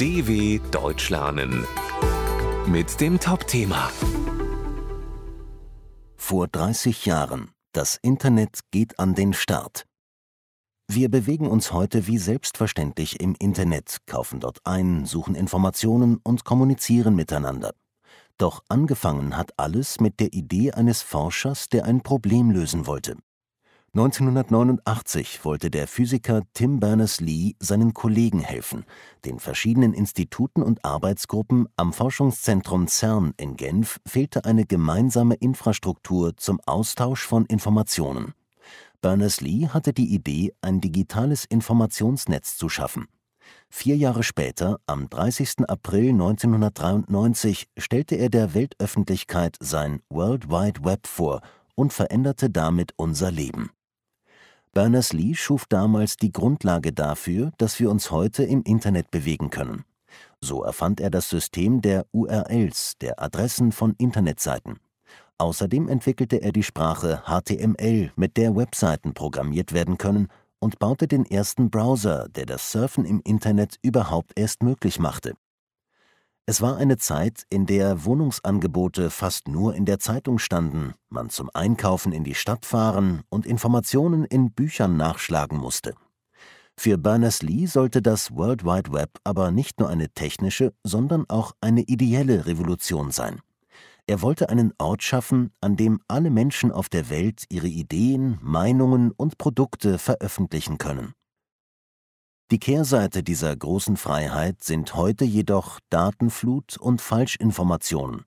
DW Deutsch lernen mit dem Top-Thema Vor 30 Jahren. Das Internet geht an den Start. Wir bewegen uns heute wie selbstverständlich im Internet, kaufen dort ein, suchen Informationen und kommunizieren miteinander. Doch angefangen hat alles mit der Idee eines Forschers, der ein Problem lösen wollte. 1989 wollte der Physiker Tim Berners-Lee seinen Kollegen helfen, den verschiedenen Instituten und Arbeitsgruppen am Forschungszentrum CERN in Genf fehlte eine gemeinsame Infrastruktur zum Austausch von Informationen. Berners-Lee hatte die Idee, ein digitales Informationsnetz zu schaffen. Vier Jahre später, am 30. April 1993, stellte er der Weltöffentlichkeit sein World Wide Web vor und veränderte damit unser Leben. Berners-Lee schuf damals die Grundlage dafür, dass wir uns heute im Internet bewegen können. So erfand er das System der URLs, der Adressen von Internetseiten. Außerdem entwickelte er die Sprache HTML, mit der Webseiten programmiert werden können, und baute den ersten Browser, der das Surfen im Internet überhaupt erst möglich machte. Es war eine Zeit, in der Wohnungsangebote fast nur in der Zeitung standen, man zum Einkaufen in die Stadt fahren und Informationen in Büchern nachschlagen musste. Für Berners-Lee sollte das World Wide Web aber nicht nur eine technische, sondern auch eine ideelle Revolution sein. Er wollte einen Ort schaffen, an dem alle Menschen auf der Welt ihre Ideen, Meinungen und Produkte veröffentlichen können. Die Kehrseite dieser großen Freiheit sind heute jedoch Datenflut und Falschinformationen.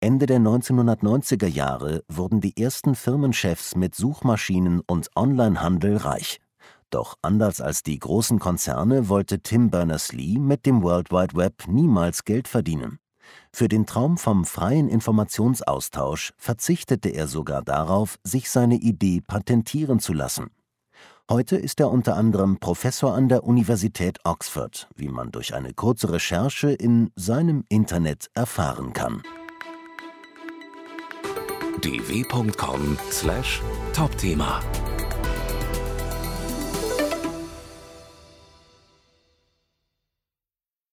Ende der 1990er Jahre wurden die ersten Firmenchefs mit Suchmaschinen und Onlinehandel reich. Doch anders als die großen Konzerne wollte Tim Berners-Lee mit dem World Wide Web niemals Geld verdienen. Für den Traum vom freien Informationsaustausch verzichtete er sogar darauf, sich seine Idee patentieren zu lassen. Heute ist er unter anderem Professor an der Universität Oxford, wie man durch eine kurze Recherche in seinem Internet erfahren kann. dw.com/topthema